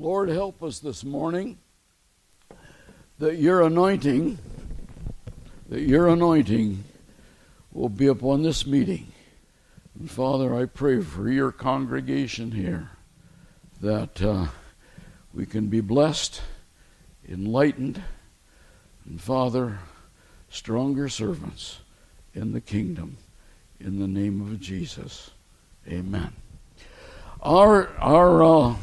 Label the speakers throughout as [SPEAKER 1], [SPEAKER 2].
[SPEAKER 1] Lord, help us this morning that your anointing, that your anointing will be upon this meeting. And Father, I pray for your congregation here that uh, we can be blessed, enlightened, and Father, stronger servants in the kingdom. In the name of Jesus. Amen. Our, our uh,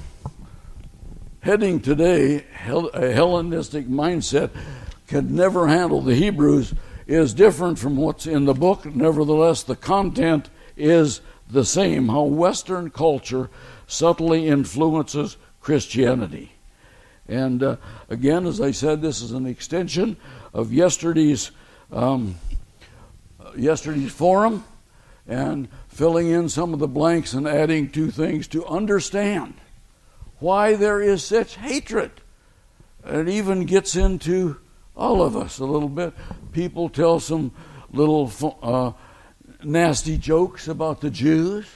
[SPEAKER 1] heading today, a Hellenistic mindset, can never handle the Hebrews, is different from what's in the book. Nevertheless, the content is the same how Western culture subtly influences Christianity. And uh, again, as I said, this is an extension of yesterday's um, yesterday's forum and filling in some of the blanks and adding two things to understand why there is such hatred. It even gets into all of us a little bit. People tell some little uh, nasty jokes about the Jews.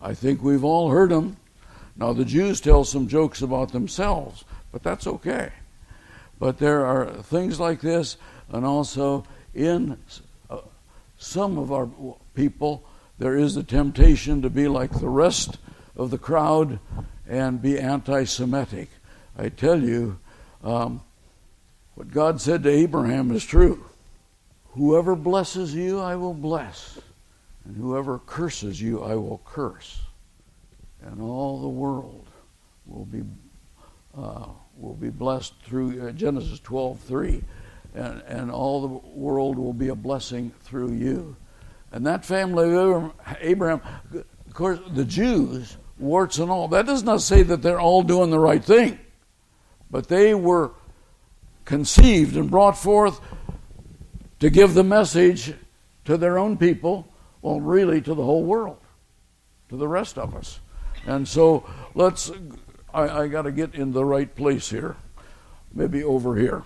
[SPEAKER 1] I think we've all heard them. Now, the Jews tell some jokes about themselves, but that's okay. But there are things like this, and also in uh, some of our people, there is a temptation to be like the rest of the crowd and be anti Semitic. I tell you, um, what God said to Abraham is true. Whoever blesses you, I will bless, and whoever curses you, I will curse. And all the world will be uh, will be blessed through uh, Genesis 12:3, and and all the world will be a blessing through you. And that family of Abraham, of course, the Jews warts and all. That does not say that they're all doing the right thing, but they were conceived and brought forth to give the message to their own people, well, really to the whole world, to the rest of us. And so let's, I, I got to get in the right place here, maybe over here.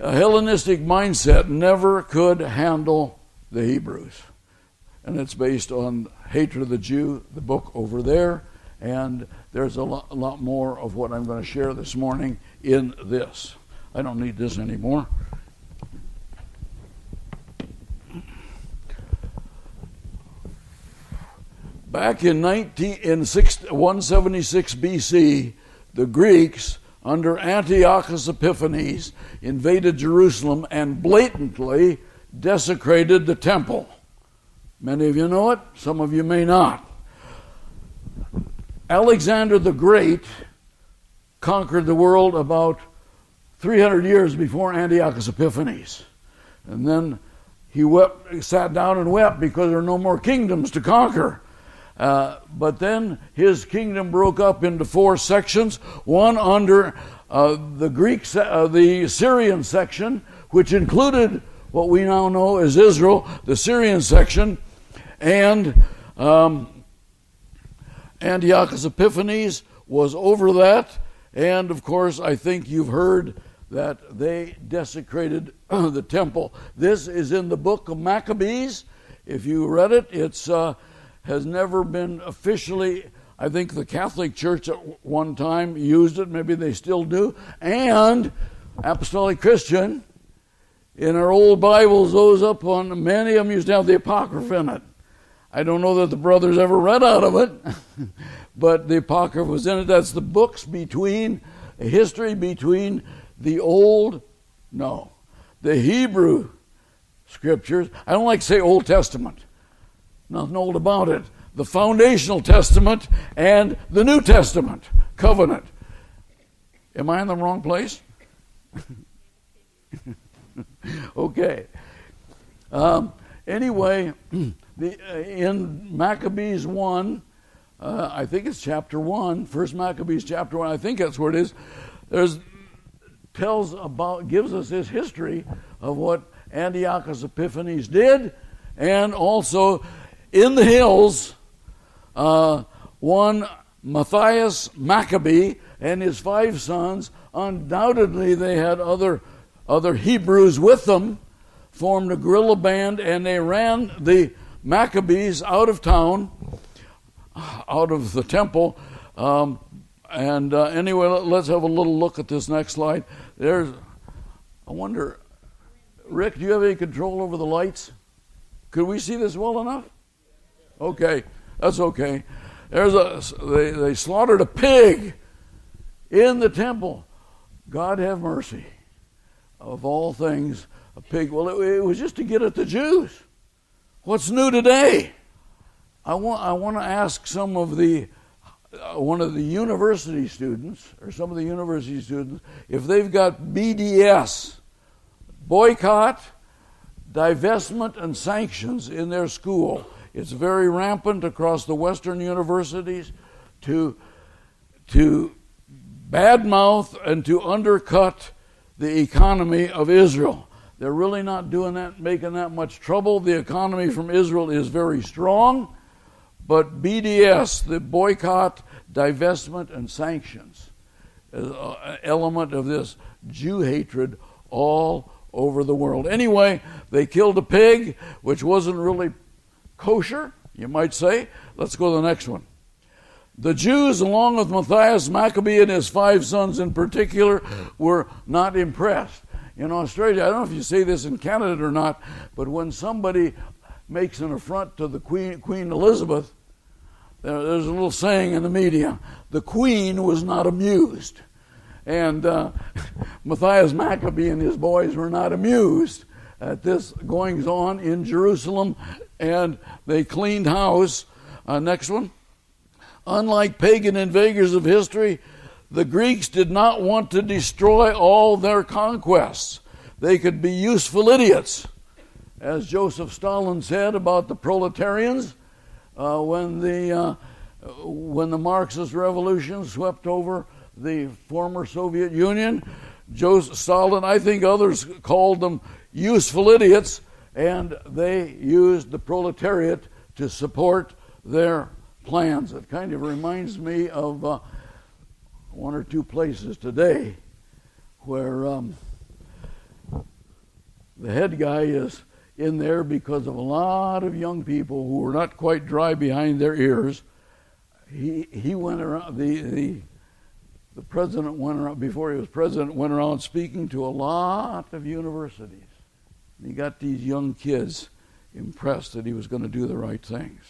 [SPEAKER 1] A Hellenistic mindset never could handle the Hebrews. And it's based on Hatred of the Jew, the book over there, and there's a lot, a lot more of what I'm going to share this morning in this. I don't need this anymore. Back in, 19, in 176 BC, the Greeks, under Antiochus Epiphanes, invaded Jerusalem and blatantly desecrated the temple. Many of you know it, some of you may not. Alexander the Great conquered the world about 300 years before Antiochus Epiphanes. And then he wept, sat down and wept because there are no more kingdoms to conquer. Uh, but then his kingdom broke up into four sections one under uh, the Greek, uh, the Syrian section, which included what we now know as Israel, the Syrian section, and um, Antiochus Epiphanes was over that. And of course, I think you've heard that they desecrated the temple. This is in the book of Maccabees. If you read it, it uh, has never been officially. I think the Catholic Church at one time used it, maybe they still do, and Apostolic Christian in our old Bibles, those up on many of them used to have the Apocrypha in it. I don't know that the brothers ever read out of it, but the Apocrypha was in it. That's the books between, history between the Old, no, the Hebrew scriptures. I don't like to say Old Testament, nothing old about it. The foundational testament and the New Testament covenant. Am I in the wrong place? okay. Um, anyway, the, uh, in Maccabees 1, uh, I think it's chapter 1, First Maccabees chapter 1, I think that's where it is. There's tells about, gives us this history of what Antiochus Epiphanes did, and also in the hills, uh, one Matthias Maccabee and his five sons, undoubtedly they had other, other Hebrews with them, formed a guerrilla band, and they ran the Maccabees out of town, out of the temple, Um, and uh, anyway, let's have a little look at this next slide. There's, I wonder, Rick, do you have any control over the lights? Could we see this well enough? Okay, that's okay. There's a they, they slaughtered a pig in the temple. God have mercy. Of all things, a pig. Well, it, it was just to get at the Jews. What's new today? I want I want to ask some of the uh, one of the university students or some of the university students if they've got BDS boycott, divestment, and sanctions in their school. It's very rampant across the Western universities to, to badmouth and to undercut the economy of Israel. They're really not doing that, making that much trouble. The economy from Israel is very strong, but BDS, the boycott, divestment, and sanctions, an element of this Jew hatred all over the world. Anyway, they killed a pig, which wasn't really kosher, you might say. Let's go to the next one. The Jews, along with Matthias Maccabee and his five sons in particular, were not impressed. In Australia, I don't know if you say this in Canada or not, but when somebody makes an affront to the Queen, Queen Elizabeth, there's a little saying in the media the Queen was not amused. And uh, Matthias Maccabee and his boys were not amused at this goings on in Jerusalem, and they cleaned house. Uh, next one. Unlike pagan invaders of history, the Greeks did not want to destroy all their conquests. They could be useful idiots. As Joseph Stalin said about the proletarians, uh, when, the, uh, when the Marxist revolution swept over the former Soviet Union. Joseph Stalin, I think others called them useful idiots, and they used the proletariat to support their plans. It kind of reminds me of uh, one or two places today where um, the head guy is in there because of a lot of young people who were not quite dry behind their ears. He, he went around, the, the the president went around, before he was president, went around speaking to a lot of universities. And he got these young kids impressed that he was going to do the right things.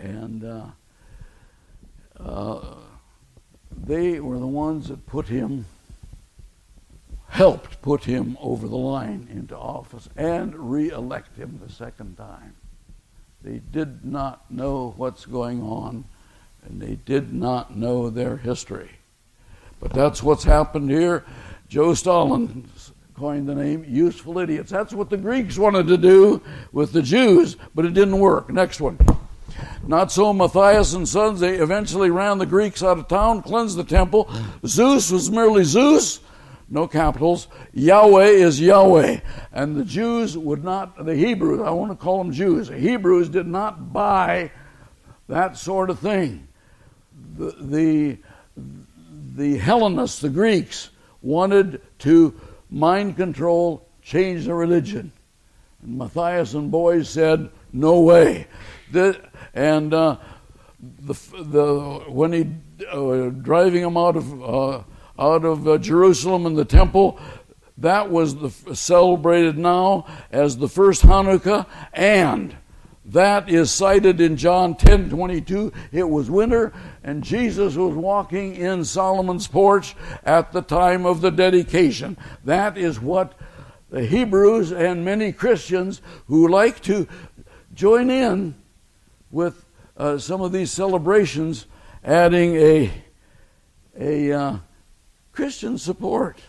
[SPEAKER 1] And uh, uh, they were the ones that put him, helped put him over the line into office and re elect him the second time. They did not know what's going on, and they did not know their history. But that's what's happened here. Joe Stalin coined the name useful idiots. That's what the Greeks wanted to do with the Jews, but it didn't work. Next one. Not so Matthias and sons. They eventually ran the Greeks out of town, cleansed the temple. Zeus was merely Zeus, no capitals. Yahweh is Yahweh. And the Jews would not, the Hebrews, I want to call them Jews, the Hebrews did not buy that sort of thing. The, the the Hellenists, the Greeks, wanted to mind control, change the religion. And Matthias and boys said, no way. The, and uh, the, the, when he uh, driving them out of, uh, out of uh, Jerusalem and the temple, that was the, celebrated now as the first Hanukkah and that is cited in John 10 22. It was winter, and Jesus was walking in Solomon's porch at the time of the dedication. That is what the Hebrews and many Christians who like to join in with uh, some of these celebrations, adding a, a uh, Christian support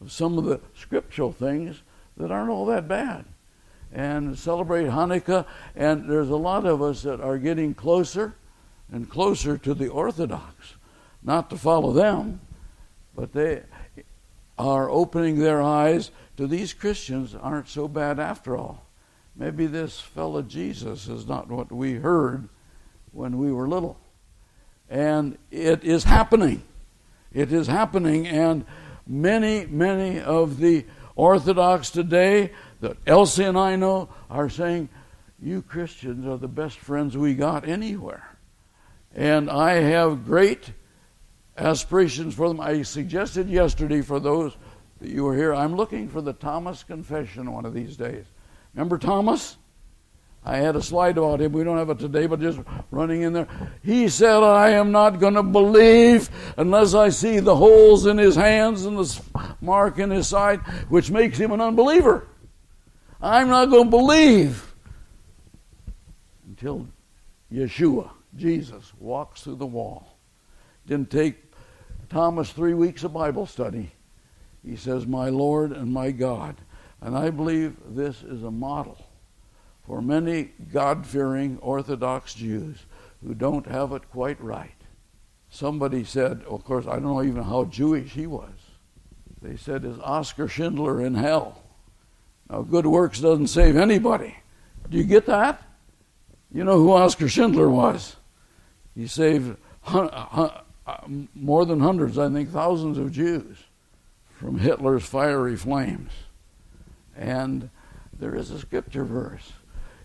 [SPEAKER 1] of some of the scriptural things that aren't all that bad and celebrate Hanukkah. And there's a lot of us that are getting closer and closer to the Orthodox. Not to follow them, but they are opening their eyes to these Christians aren't so bad after all. Maybe this fellow Jesus is not what we heard when we were little. And it is happening. It is happening, and many, many of the Orthodox today that Elsie and I know are saying, You Christians are the best friends we got anywhere. And I have great aspirations for them. I suggested yesterday for those that you were here, I'm looking for the Thomas Confession one of these days. Remember Thomas? I had a slide about him. We don't have it today, but just running in there. He said, I am not going to believe unless I see the holes in his hands and the mark in his side, which makes him an unbeliever. I'm not going to believe until Yeshua, Jesus, walks through the wall. Didn't take Thomas three weeks of Bible study. He says, My Lord and my God. And I believe this is a model for many God fearing Orthodox Jews who don't have it quite right. Somebody said, of course, I don't know even how Jewish he was. They said, Is Oscar Schindler in hell? Now, good works doesn't save anybody. Do you get that? You know who Oscar Schindler was? He saved uh, uh, more than hundreds, I think thousands of Jews from Hitler's fiery flames. And there is a scripture verse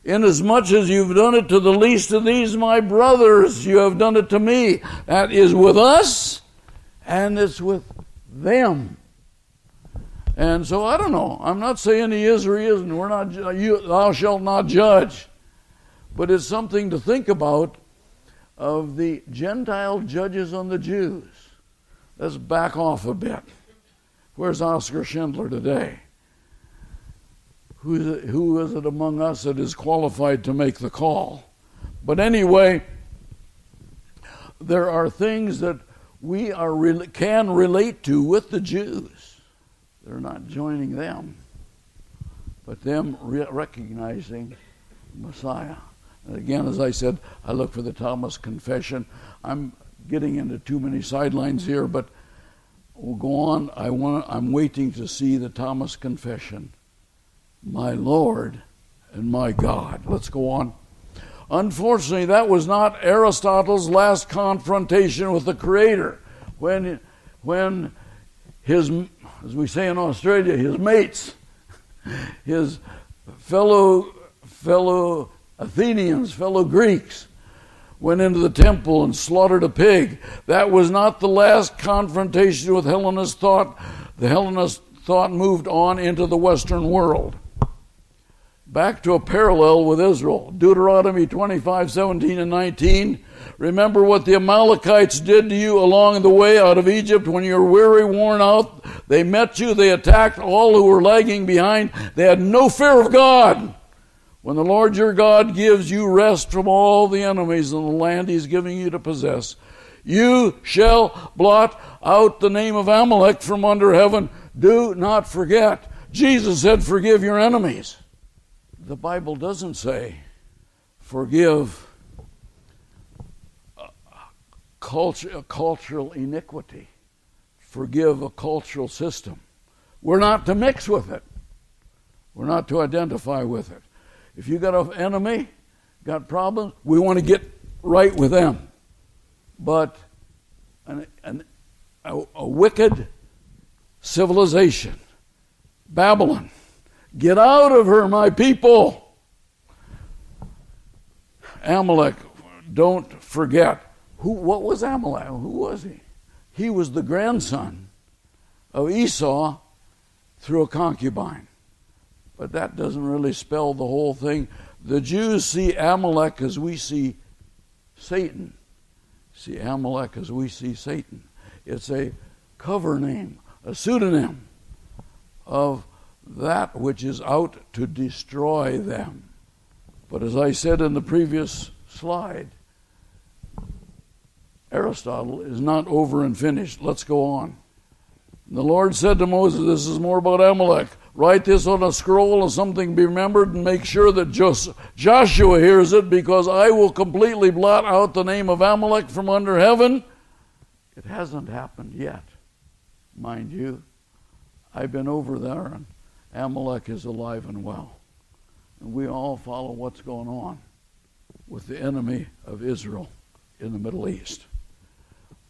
[SPEAKER 1] Inasmuch as you've done it to the least of these, my brothers, you have done it to me. That is with us, and it's with them. And so I don't know. I'm not saying he is or he isn't. We're not. You, thou shalt not judge, but it's something to think about of the Gentile judges on the Jews. Let's back off a bit. Where's Oscar Schindler today? Who is, it, who is it among us that is qualified to make the call? But anyway, there are things that we are can relate to with the Jews. They're not joining them, but them re- recognizing Messiah. And again, as I said, I look for the Thomas Confession. I'm getting into too many sidelines here, but we'll go on. I want. I'm waiting to see the Thomas Confession my Lord and my God. Let's go on. Unfortunately, that was not Aristotle's last confrontation with the Creator. When, when his, as we say in Australia, his mates, his fellow, fellow Athenians, fellow Greeks, went into the temple and slaughtered a pig. That was not the last confrontation with Hellenist thought. The Hellenist thought moved on into the Western world back to a parallel with Israel. Deuteronomy 25, 17, and 19. Remember what the Amalekites did to you along the way out of Egypt when you were weary, worn out. They met you, they attacked all who were lagging behind. They had no fear of God. When the Lord your God gives you rest from all the enemies in the land he's giving you to possess, you shall blot out the name of Amalek from under heaven. Do not forget. Jesus said, Forgive your enemies the Bible doesn't say forgive culture, cultural iniquity, forgive a cultural system. We're not to mix with it. We're not to identify with it. If you got an enemy, got problems, we want to get right with them. But an, an, a, a wicked civilization, Babylon, Get out of her, my people. Amalek, don't forget. Who, what was Amalek? Who was he? He was the grandson of Esau through a concubine. But that doesn't really spell the whole thing. The Jews see Amalek as we see Satan. See Amalek as we see Satan. It's a cover name, a pseudonym of that which is out to destroy them. But as I said in the previous slide, Aristotle is not over and finished. Let's go on. The Lord said to Moses, This is more about Amalek. Write this on a scroll of something be remembered and make sure that Joshua hears it because I will completely blot out the name of Amalek from under heaven. It hasn't happened yet, mind you. I've been over there and Amalek is alive and well. And we all follow what's going on with the enemy of Israel in the Middle East.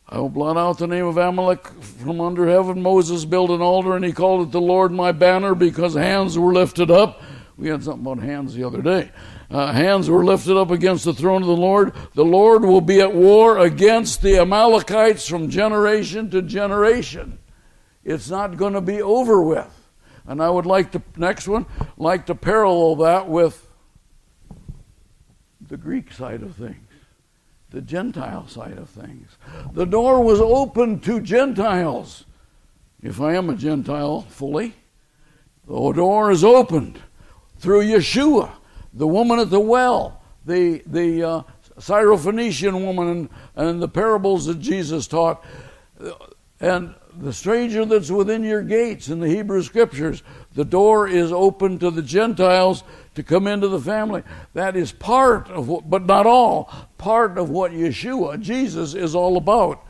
[SPEAKER 1] I will blot out the name of Amalek from under heaven. Moses built an altar and he called it the Lord my banner because hands were lifted up We had something about hands the other day. Uh, hands were lifted up against the throne of the Lord. The Lord will be at war against the Amalekites from generation to generation. It's not going to be over with. And I would like to, next one, like to parallel that with the Greek side of things, the Gentile side of things. The door was open to Gentiles. If I am a Gentile fully, the door is opened through Yeshua, the woman at the well, the, the uh, Syrophoenician woman, and, and the parables that Jesus taught. And the stranger that's within your gates in the Hebrew Scriptures, the door is open to the Gentiles to come into the family. That is part of what, but not all, part of what Yeshua, Jesus, is all about.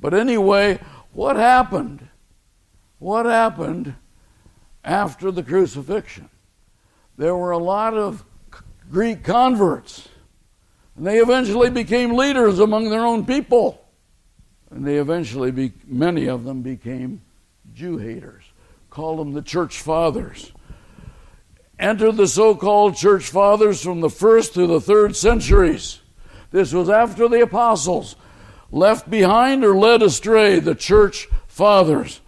[SPEAKER 1] But anyway, what happened? What happened after the crucifixion? There were a lot of Greek converts, and they eventually became leaders among their own people. And they eventually, be, many of them became Jew haters. Call them the church fathers. Enter the so called church fathers from the first to the third centuries. This was after the apostles. Left behind or led astray, the church fathers.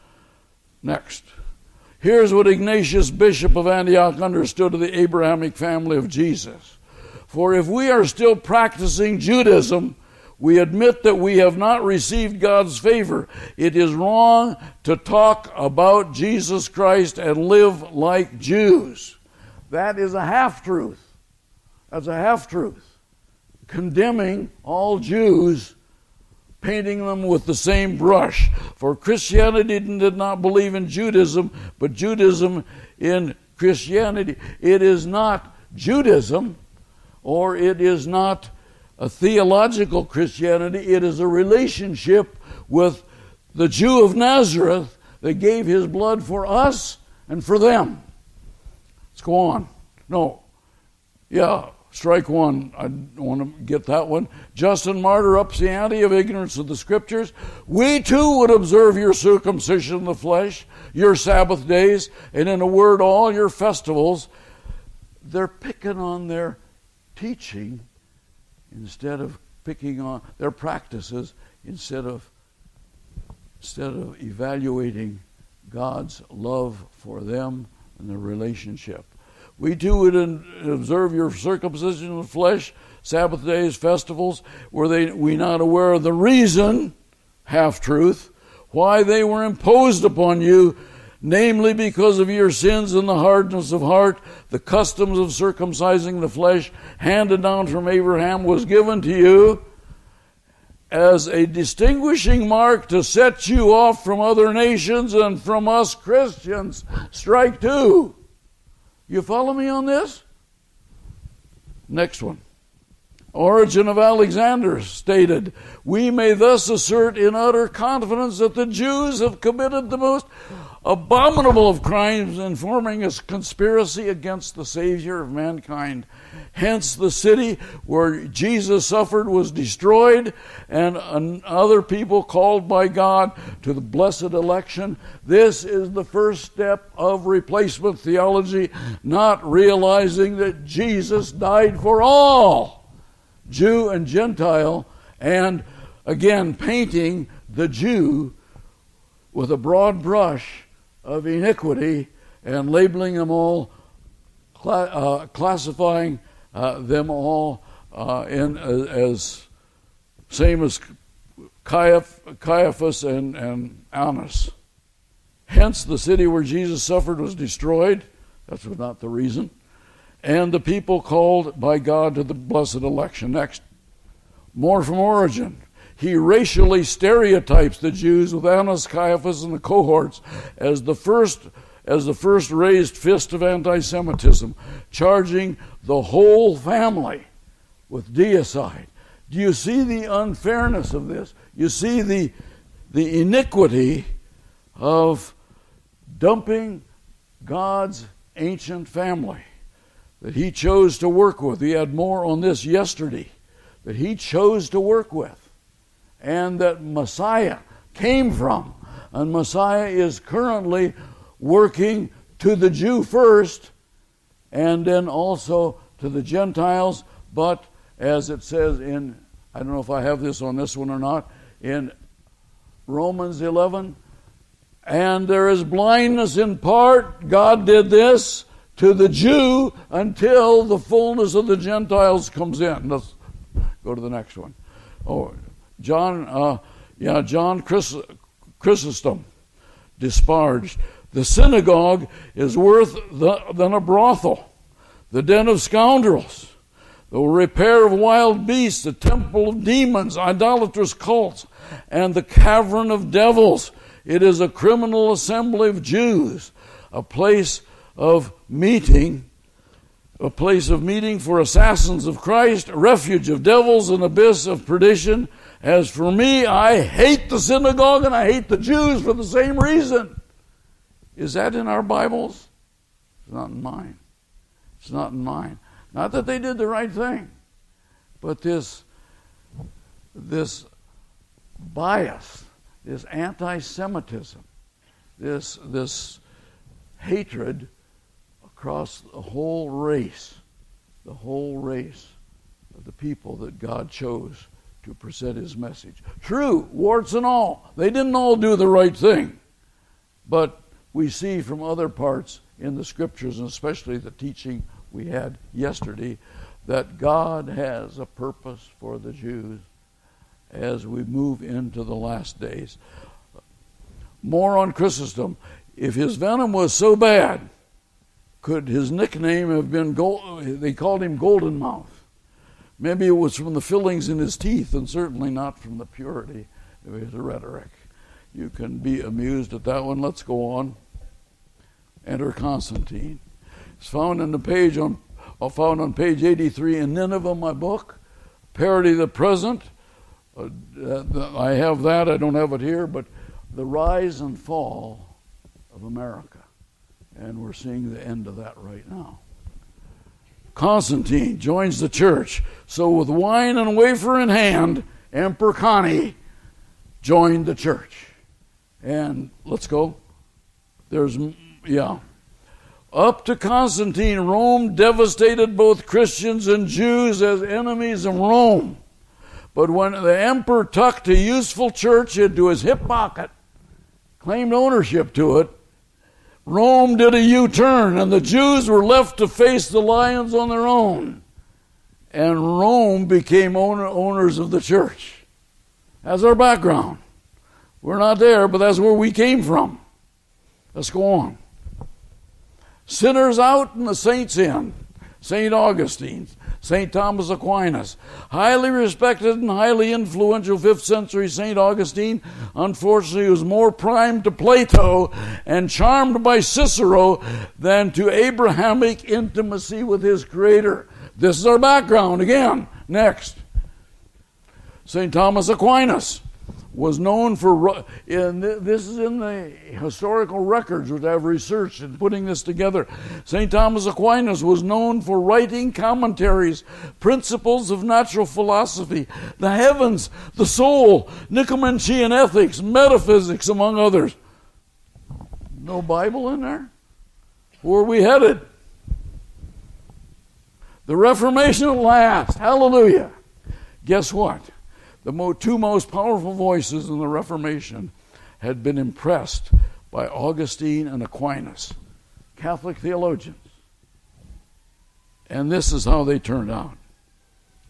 [SPEAKER 1] Next. Here's what Ignatius, Bishop of Antioch, understood of the Abrahamic family of Jesus. For if we are still practicing Judaism, we admit that we have not received God's favor. It is wrong to talk about Jesus Christ and live like Jews. That is a half truth. That's a half truth. Condemning all Jews, painting them with the same brush. For Christianity did not believe in Judaism, but Judaism in Christianity. It is not Judaism, or it is not a theological Christianity, it is a relationship with the Jew of Nazareth that gave his blood for us and for them. Let's go on. No. Yeah, strike one. I want to get that one. Justin Martyr ups the ante of ignorance of the scriptures. We too would observe your circumcision in the flesh, your Sabbath days, and in a word, all your festivals. They're picking on their teaching instead of picking on their practices, instead of instead of evaluating God's love for them and their relationship. We too would observe your circumcision of the flesh, Sabbath days, festivals. Were they we not aware of the reason, half truth, why they were imposed upon you namely because of your sins and the hardness of heart, the customs of circumcising the flesh handed down from Abraham was given to you as a distinguishing mark to set you off from other nations and from us Christians. Strike two. You follow me on this? Next one. Origen of Alexander stated, We may thus assert in utter confidence that the Jews have committed the most abominable of crimes in forming a conspiracy against the Savior of mankind. Hence, the city where Jesus suffered was destroyed, and other people called by God to the blessed election. This is the first step of replacement theology, not realizing that Jesus died for all, Jew and Gentile, and again, painting the Jew with a broad brush of iniquity and labeling them all, uh, classifying uh, them all uh, in uh, as same as Caiaphas and, and Annas. Hence, the city where Jesus suffered was destroyed. That's not the reason. And the people called by God to the blessed election. Next, more from Origen he racially stereotypes the Jews with Annas, Caiaphas, and the cohorts as the first as the first raised fist of anti-Semitism, charging the whole family with deicide. Do you see the unfairness of this? You see the the iniquity of dumping God's ancient family that he chose to work with. He had more on this yesterday that he chose to work with and that Messiah came from. And Messiah is currently working to the Jew first and then also to the Gentiles, but as it says in, I don't know if I have this on this one or not, in Romans 11, and there is blindness in part. God did this to the Jew until the fullness of the Gentiles comes in. Let's go to the next one. Oh, John, uh, yeah, John Chrysostom disparaged. The synagogue is worse than a brothel, the den of scoundrels, the repair of wild beasts, the temple of demons, idolatrous cults, and the cavern of devils. It is a criminal assembly of Jews, a place of meeting, a place of meeting for assassins of Christ, a refuge of devils, an abyss of perdition. As for me, I hate the synagogue and I hate the Jews for the same reason. Is that in our Bibles? It's not in mine. It's not in mine. Not that they did the right thing, but this, this bias, this anti Semitism, this, this hatred across the whole race, the whole race of the people that God chose to present his message. True, warts and all. They didn't all do the right thing. But we see from other parts in the scriptures, and especially the teaching we had yesterday, that God has a purpose for the Jews as we move into the last days. More on Chrysostom. If his venom was so bad, could his nickname have been, gold, they called him Golden Mouth. Maybe it was from the fillings in his teeth, and certainly not from the purity of his rhetoric. You can be amused at that one. Let's go on. Enter Constantine. It's found in the page on uh, found on page 83 in Nineveh, my book. Parody the present. Uh, I have that. I don't have it here, but the rise and fall of America, and we're seeing the end of that right now. Constantine joins the church. So, with wine and wafer in hand, Emperor Connie joined the church. And let's go. There's, yeah. Up to Constantine, Rome devastated both Christians and Jews as enemies of Rome. But when the emperor tucked a useful church into his hip pocket, claimed ownership to it, Rome did a U turn, and the Jews were left to face the lions on their own. And Rome became owner, owners of the church. That's our background. We're not there, but that's where we came from. Let's go on. Sinners out and the saints in. St. Augustine, St. Thomas Aquinas. Highly respected and highly influential 5th century St. Augustine, unfortunately, was more primed to Plato and charmed by Cicero than to Abrahamic intimacy with his Creator. This is our background again. Next. St. Thomas Aquinas was known for, and this is in the historical records which I've researched in putting this together. St. Thomas Aquinas was known for writing commentaries, principles of natural philosophy, the heavens, the soul, Nicomachean ethics, metaphysics, among others. No Bible in there? Where are we headed? The Reformation at last. Hallelujah. Guess what? The two most powerful voices in the Reformation had been impressed by Augustine and Aquinas, Catholic theologians. And this is how they turned out.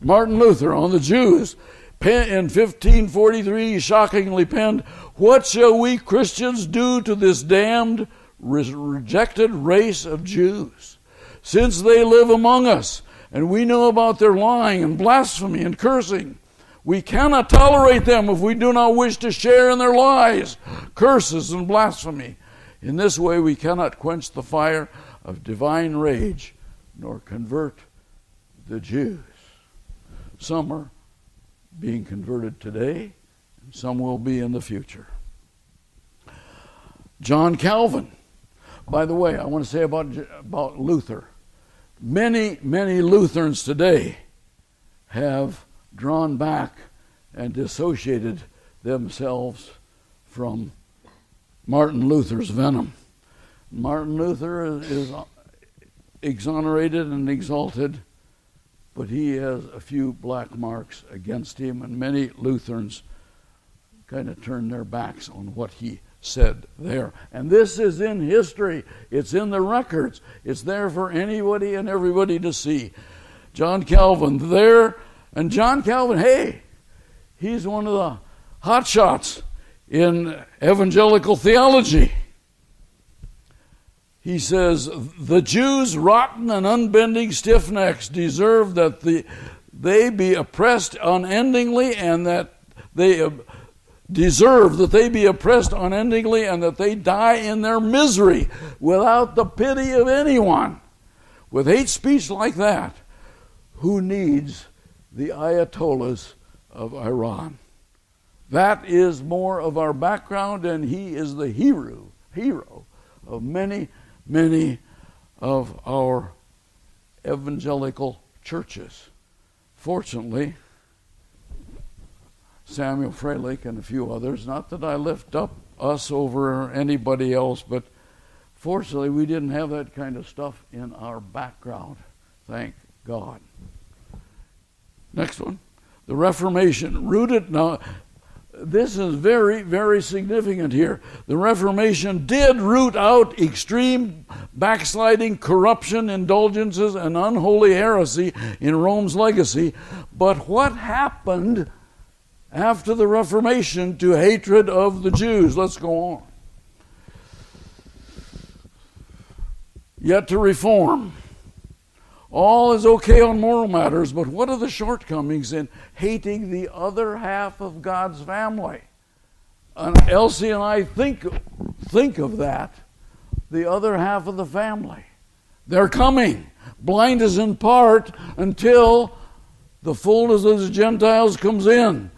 [SPEAKER 1] Martin Luther on the Jews in 1543 shockingly penned, What shall we Christians do to this damned, rejected race of Jews? Since they live among us, and we know about their lying and blasphemy and cursing, we cannot tolerate them if we do not wish to share in their lies, curses, and blasphemy. In this way, we cannot quench the fire of divine rage nor convert the Jews. Some are being converted today, and some will be in the future. John Calvin. By the way, I want to say about, about Luther. Many, many Lutherans today have drawn back and dissociated themselves from Martin Luther's venom. Martin Luther is, exonerated and exalted, but he has a few black marks against him, and many Lutherans kind of turn their backs on what he said there. And this is in history, it's in the records, it's there for anybody and everybody to see. John Calvin there, and John Calvin, hey, he's one of the hot shots in evangelical theology. He says, The Jews, rotten and unbending stiff necks, deserve that the, they be oppressed unendingly and that they uh, deserve that they be oppressed unendingly and that they die in their misery without the pity of anyone. With hate speech like that, who needs the Ayatollahs of Iran? That is more of our background, and he is the hero, hero of many, many of our evangelical churches. Fortunately, Samuel Froehlich and a few others. Not that I lift up us over anybody else, but fortunately, we didn't have that kind of stuff in our background. Thank God. Next one. The Reformation. Rooted now. This is very, very significant here. The Reformation did root out extreme backsliding, corruption, indulgences, and unholy heresy in Rome's legacy. But what happened after the Reformation to hatred of the Jews. Let's go on. Yet to reform. All is okay on moral matters, but what are the shortcomings in hating the other half of God's family? And Elsie and I think, think of that, the other half of the family. They're coming. Blind as in part until the fullness of the Gentiles comes in.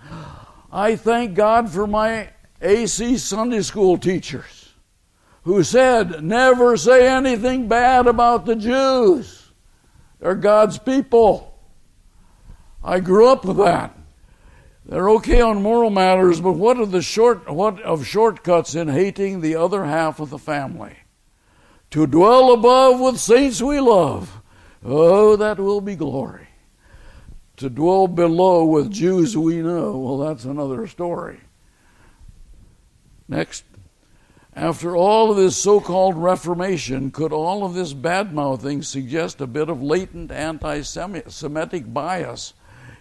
[SPEAKER 1] I thank God for my AC Sunday school teachers who said, never say anything bad about the Jews. They're God's people. I grew up with that. They're okay on moral matters, but what are the short what of shortcuts in hating the other half of the family? To dwell above with saints we love. Oh, that will be glory to dwell below with Jews we know, well, that's another story. Next. After all of this so called Reformation, could all of this bad mouthing suggest a bit of latent anti Semitic bias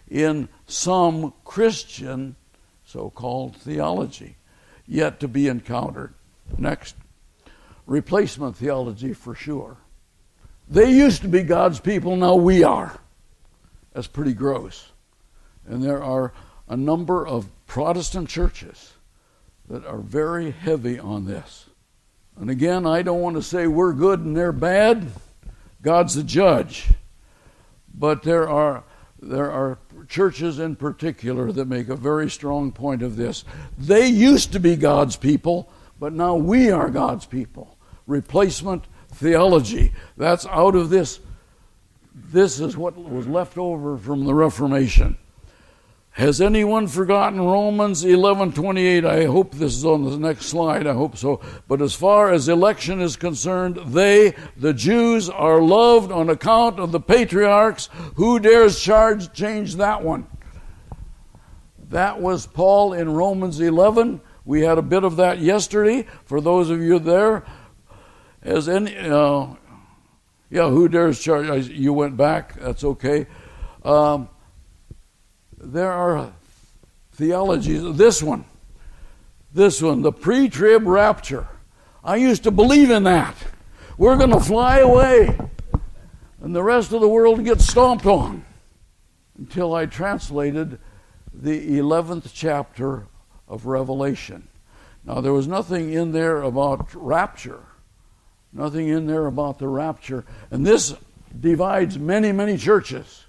[SPEAKER 1] in some Christian so called theology yet to be encountered? Next. Replacement theology for sure. They used to be God's people, now we are. That's pretty gross. And there are a number of Protestant churches that are very heavy on this. And again, I don't want to say we're good and they're bad. God's the judge. But there are there are churches in particular that make a very strong point of this. They used to be God's people, but now we are God's people. Replacement theology. That's out of this this is what was left over from the Reformation. Has anyone forgotten Romans 11:28? I hope this is on the next slide. I hope so. But as far as election is concerned, they, the Jews, are loved on account of the patriarchs. Who dares charge change that one? That was Paul in Romans 11. We had a bit of that yesterday. For those of you there, as any uh, yeah, who dares charge? You went back. That's okay. Um, there are theologies. This one, this one, the pre-trib rapture. I used to believe in that. We're going to fly away, and the rest of the world gets stomped on. Until I translated the eleventh chapter of Revelation. Now there was nothing in there about rapture. Nothing in there about the rapture. And this divides many, many churches.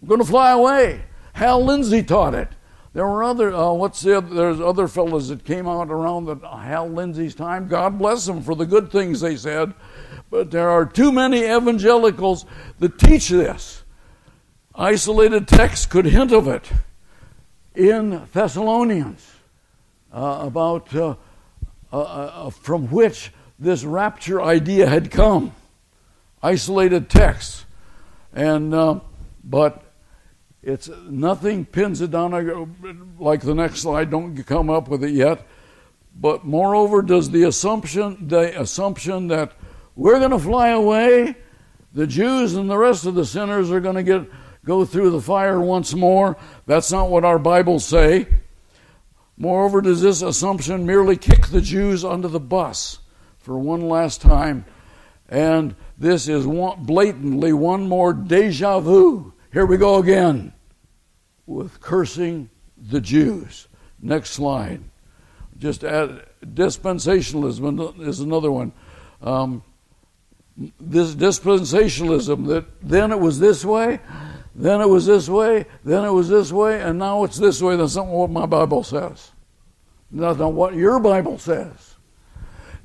[SPEAKER 1] We're going to fly away. Hal Lindsey taught it. There were other, uh, what's the other, there's other fellows that came out around the, Hal Lindsey's time. God bless them for the good things they said. But there are too many evangelicals that teach this. Isolated texts could hint of it in Thessalonians uh, about uh, uh, uh from which this rapture idea had come. isolated texts, and uh, but it's nothing pins it down like the next slide. Don't come up with it yet. But moreover, does the assumption the assumption that we're going to fly away, the Jews and the rest of the sinners are going to get go through the fire once more? That's not what our Bibles say. Moreover, does this assumption merely kick the Jews under the bus for one last time? And this is one, blatantly one more deja vu. Here we go again with cursing the Jews. Next slide. Just add, dispensationalism is another one. Um, this dispensationalism that then it was this way, then it was this way, then it was this way, and now it's this way. That's not what my Bible says. That's not what your Bible says.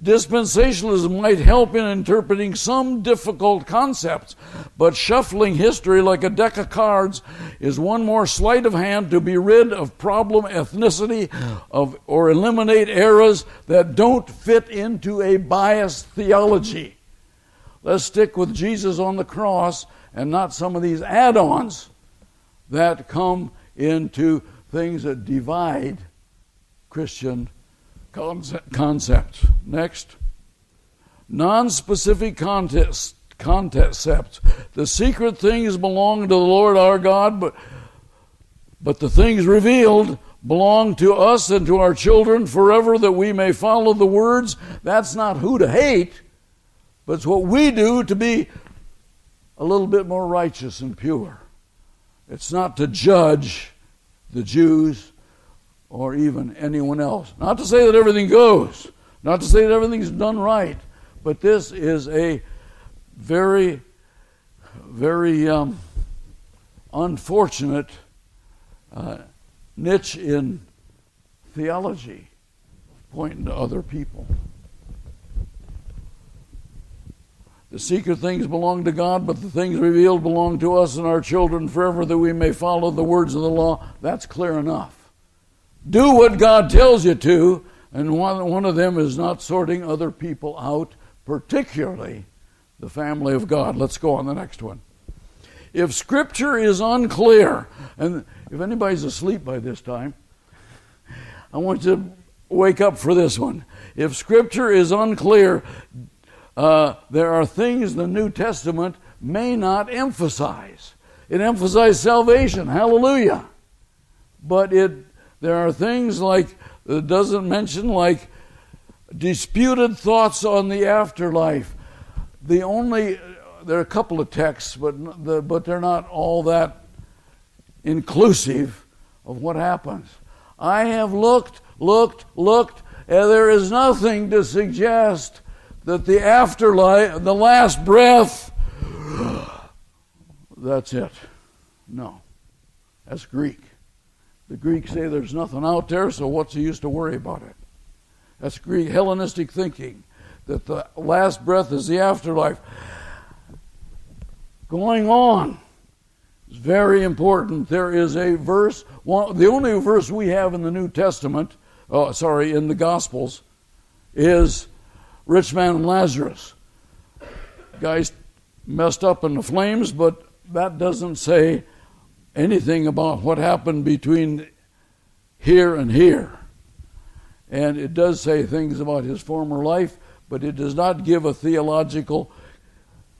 [SPEAKER 1] Dispensationalism might help in interpreting some difficult concepts, but shuffling history like a deck of cards is one more sleight of hand to be rid of problem ethnicity of, or eliminate eras that don't fit into a biased theology. Let's stick with Jesus on the cross and not some of these add ons that come into things that divide Christian concepts. Next. Non specific context, concepts. The secret things belong to the Lord our God, but, but the things revealed belong to us and to our children forever that we may follow the words. That's not who to hate, but it's what we do to be a little bit more righteous and pure. It's not to judge the Jews or even anyone else. Not to say that everything goes, not to say that everything's done right, but this is a very, very um, unfortunate uh, niche in theology, pointing to other people. The secret things belong to God, but the things revealed belong to us and our children forever that we may follow the words of the law. That's clear enough. Do what God tells you to, and one, one of them is not sorting other people out, particularly the family of God. Let's go on the next one. If Scripture is unclear, and if anybody's asleep by this time, I want you to wake up for this one. If Scripture is unclear, uh, there are things the New Testament may not emphasize. It emphasizes salvation, hallelujah. But it there are things like, it doesn't mention like disputed thoughts on the afterlife. The only, there are a couple of texts, but, the, but they're not all that inclusive of what happens. I have looked, looked, looked, and there is nothing to suggest that the afterlife, the last breath, that's it. No. That's Greek. The Greeks say there's nothing out there, so what's the use to worry about it? That's Greek Hellenistic thinking that the last breath is the afterlife. Going on is very important. There is a verse, one, the only verse we have in the New Testament, oh, sorry, in the Gospels, is rich man and Lazarus. Guys messed up in the flames, but that doesn't say anything about what happened between here and here. And it does say things about his former life, but it does not give a theological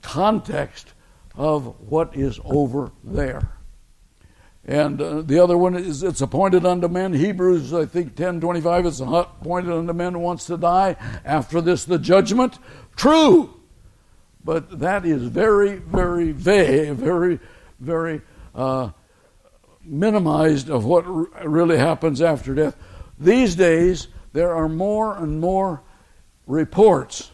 [SPEAKER 1] context of what is over there. And uh, the other one is it's appointed unto men. Hebrews, I think, 10 25, it's appointed unto men who wants to die. After this, the judgment. True. But that is very, very vague, very, very uh, minimized of what really happens after death. These days, there are more and more reports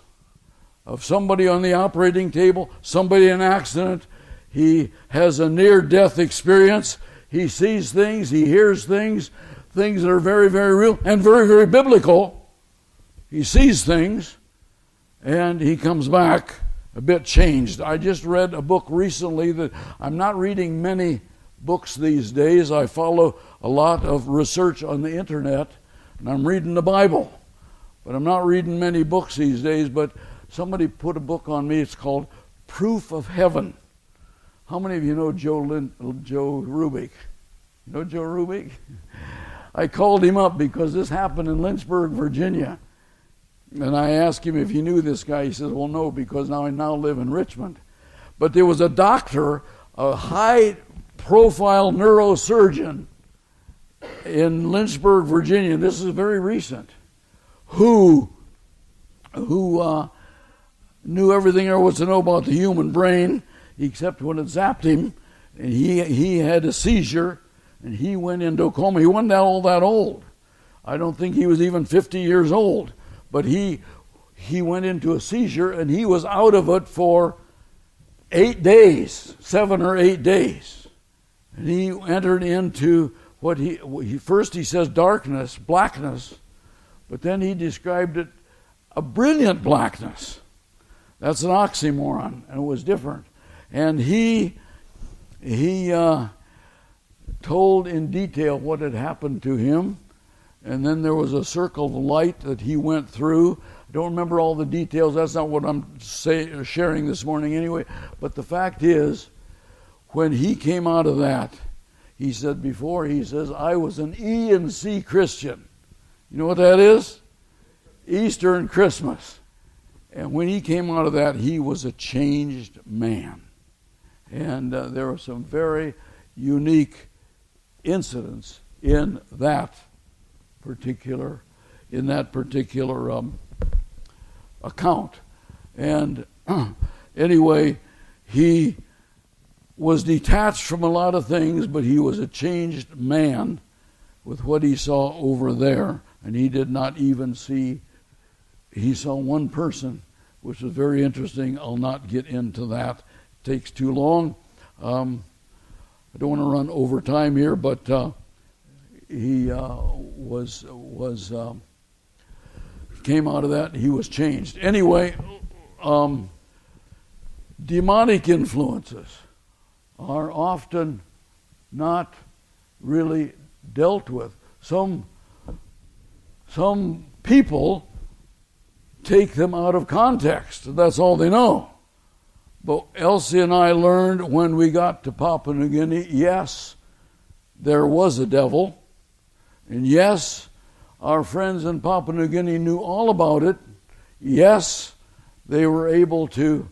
[SPEAKER 1] of somebody on the operating table, somebody in accident. He has a near death experience. He sees things, he hears things, things that are very, very real and very, very biblical. He sees things and he comes back a bit changed. I just read a book recently that I'm not reading many books these days. I follow a lot of research on the internet, and I'm reading the Bible. But I'm not reading many books these days. But somebody put a book on me. It's called proof of heaven. How many of you know Joe, Lin, Joe Rubik? You know Joe Rubik? I called him up because this happened in Lynchburg, Virginia. And I asked him if he knew this guy. He says, Well, no, because now I now live in Richmond. But there was a doctor, a high profile neurosurgeon in Lynchburg, Virginia. This is very recent. Who, who uh, knew everything there was to know about the human brain, except when it zapped him, and he he had a seizure, and he went into a coma. He wasn't all that old. I don't think he was even 50 years old, but he he went into a seizure, and he was out of it for eight days, seven or eight days, and he entered into what he, he first he says darkness, blackness, but then he described it a brilliant blackness. That's an oxymoron, and it was different. And he he uh, told in detail what had happened to him, and then there was a circle of light that he went through. I don't remember all the details. That's not what I'm say, sharing this morning anyway. But the fact is, when he came out of that, he said before, he says, I was an E and C Christian. You know what that is? Easter and Christmas. And when he came out of that, he was a changed man. And uh, there were some very unique incidents in that particular in that particular um, account. And anyway, he was detached from a lot of things, but he was a changed man with what he saw over there. And he did not even see, he saw one person, which was very interesting. I'll not get into that, it takes too long. Um, I don't want to run over time here, but uh, he uh, was was uh, came out of that. He was changed. Anyway, um, demonic influences are often not really dealt with. Some, some people take them out of context. That's all they know. But Elsie and I learned when we got to Papua New Guinea yes, there was a devil. And yes, our friends in Papua New Guinea knew all about it. Yes, they were able to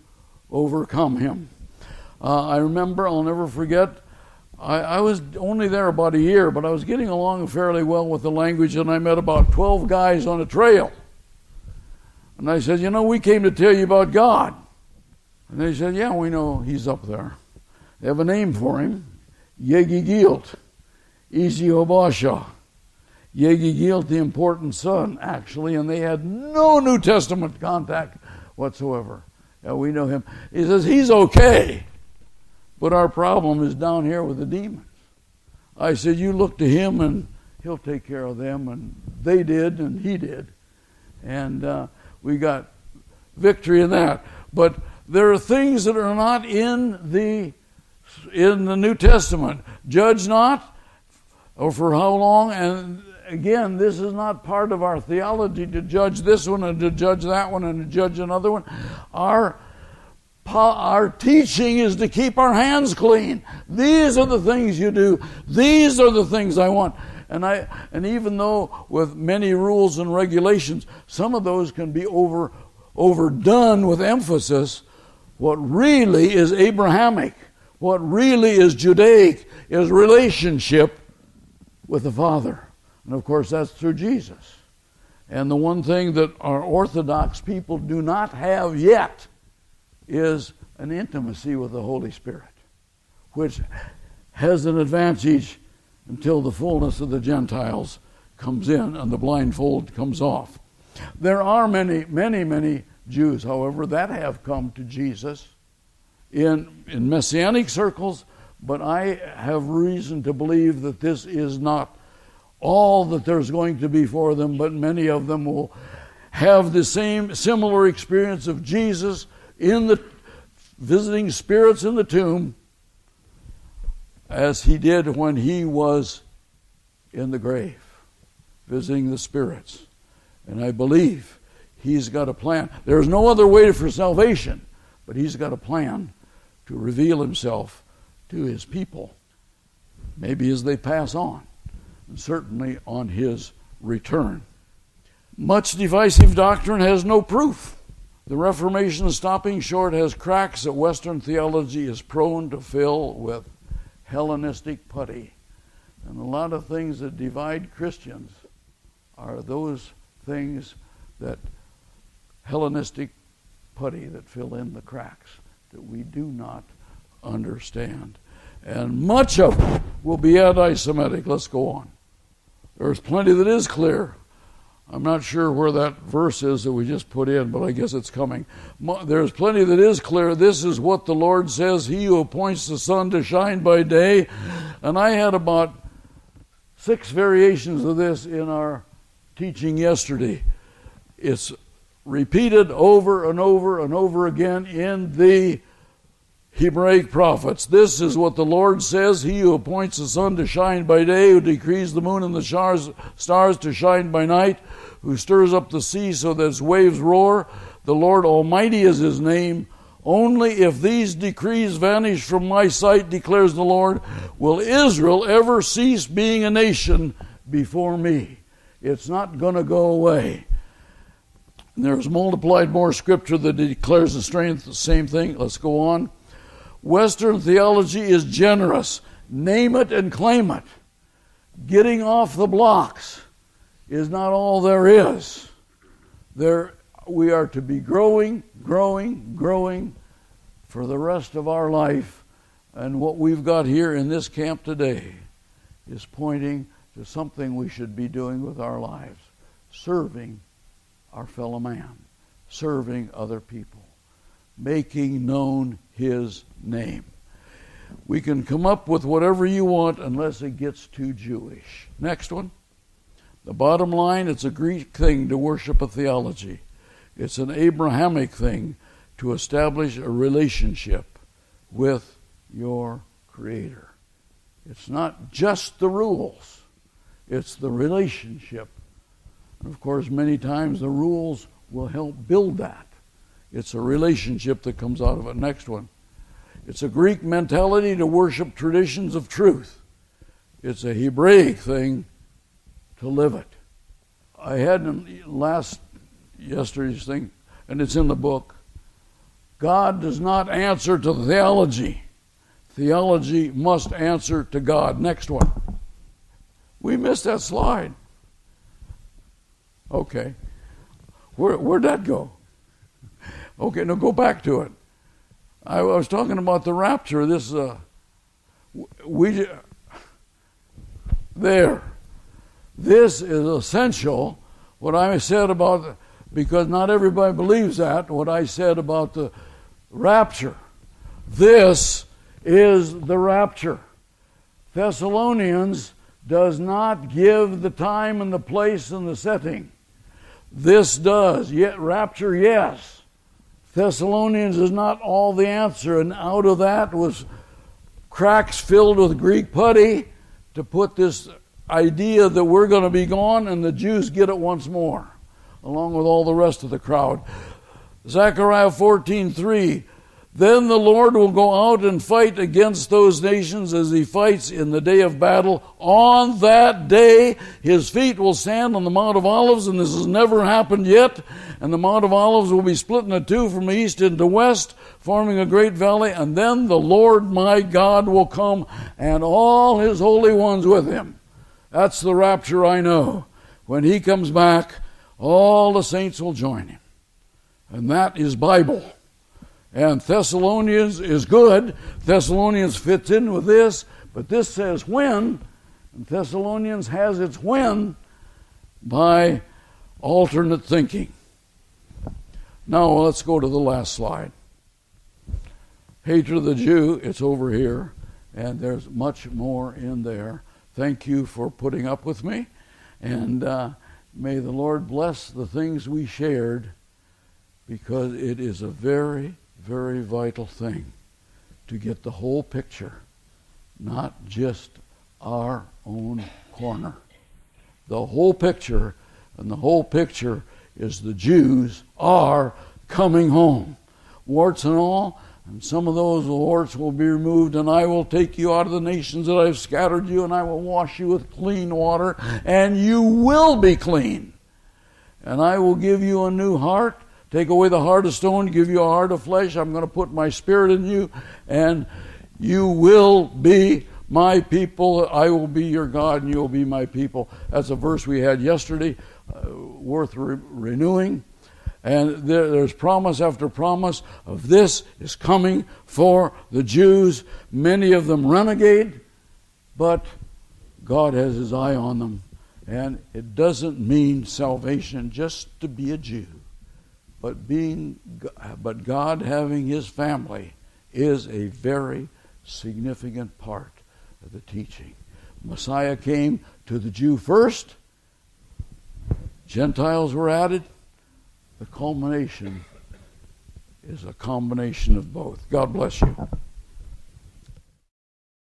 [SPEAKER 1] overcome him. Uh, I remember, I'll never forget, I, I, was only there about a year, but I was getting along fairly well with the language, and I met about 12 guys on a trail. And I said, You know, we came to tell you about God. And they said, Yeah, we know he's up there. They have a name for him Yegi Gilt, Easy Obasha. Yegi Gilt, the important son, actually, and they had no New Testament contact whatsoever. Yeah, we know him. He says, He's okay. But our problem is down here with the demons. I said, You look to him and he'll take care of them. And they did, and he did. And uh, we got victory in that. But there are things that are not in the in the New Testament. Judge not, or for how long? And again, this is not part of our theology to judge this one and to judge that one and to judge another one. Our our teaching is to keep our hands clean. These are the things you do. These are the things I want. And I and even though with many rules and regulations, some of those can be over overdone with emphasis, what really is Abrahamic, what really is Judaic is relationship with the Father. And of course that's through Jesus. And the one thing that our Orthodox people do not have yet is an intimacy with the Holy Spirit, which has an advantage until the fullness of the Gentiles comes in and the blindfold comes off. There are many, many, many Jews, however, that have come to Jesus in, in messianic circles, but I have reason to believe that this is not all that there's going to be for them, but many of them will have the same similar experience of Jesus in the visiting spirits in the tomb as he did when he was in the grave, visiting the spirits. And I believe he's got a plan. There's no other way for salvation but He's got a plan to reveal Himself to His people, maybe as they pass on, and certainly on His return. Much divisive doctrine has no proof. The Reformation stopping short has cracks that Western theology is prone to fill with Hellenistic putty. And a lot of things that divide Christians are those things that Hellenistic putty that fill in the cracks that we do not understand. And much of it will be anti Semitic. Let's go on. There's plenty that is clear. I'm not sure where that verse is that we just put in, but I guess it's coming. There's plenty that is clear. This is what the Lord says He who appoints the sun to shine by day. And I had about six variations of this in our teaching yesterday. It's repeated over and over and over again in the Hebraic prophets. This is what the Lord says He who appoints the sun to shine by day, who decrees the moon and the stars, stars to shine by night, who stirs up the sea so that its waves roar. The Lord Almighty is His name. Only if these decrees vanish from my sight, declares the Lord, will Israel ever cease being a nation before me. It's not going to go away. And there's multiplied more scripture that declares the strength, the same thing. Let's go on. Western theology is generous. Name it and claim it. Getting off the blocks is not all there is. There, we are to be growing, growing, growing for the rest of our life. And what we've got here in this camp today is pointing to something we should be doing with our lives serving our fellow man, serving other people, making known his name. We can come up with whatever you want unless it gets too Jewish. Next one. The bottom line it's a Greek thing to worship a theology, it's an Abrahamic thing to establish a relationship with your Creator. It's not just the rules, it's the relationship. And of course, many times the rules will help build that. It's a relationship that comes out of it. Next one. It's a Greek mentality to worship traditions of truth. It's a Hebraic thing to live it. I had in last yesterday's thing, and it's in the book. God does not answer to theology. Theology must answer to God. Next one. We missed that slide. Okay. Where, where'd that go? Okay, now go back to it. I was talking about the rapture. This, uh, we, there. This is essential. What I said about, because not everybody believes that, what I said about the rapture. This is the rapture. Thessalonians does not give the time and the place and the setting. This does. Yet rapture, yes. Thessalonians is not all the answer, and out of that was cracks filled with Greek putty to put this idea that we're going to be gone, and the Jews get it once more, along with all the rest of the crowd. Zechariah 14:3 then the Lord will go out and fight against those nations as he fights in the day of battle. On that day, his feet will stand on the Mount of Olives, and this has never happened yet. And the Mount of Olives will be split into two from east into west, forming a great valley. And then the Lord my God will come, and all his holy ones with him. That's the rapture I know. When he comes back, all the saints will join him. And that is Bible. And Thessalonians is good. Thessalonians fits in with this, but this says when, and Thessalonians has its when by alternate thinking. Now let's go to the last slide. Hatred of the Jew, it's over here, and there's much more in there. Thank you for putting up with me, and uh, may the Lord bless the things we shared because it is a very very vital thing to get the whole picture, not just our own corner. The whole picture, and the whole picture is the Jews are coming home. warts and all. And some of those warts will be removed, and I will take you out of the nations that I've scattered you, and I will wash you with clean water, and you will be clean. And I will give you a new heart, take away the heart of stone, give you a heart of flesh. I'm going to put my spirit in you, and you will be my people. I will be your God, and you will be my people. That's a verse we had yesterday, uh, worth re- renewing. And there, there's promise after promise of this is coming for the Jews. Many of them renegade, but God has his eye on them. And it doesn't mean salvation just to be a Jew, but being but God having his family is a very significant part of the teaching. Messiah came to the Jew first. Gentiles were added the culmination is a combination of both. God bless you.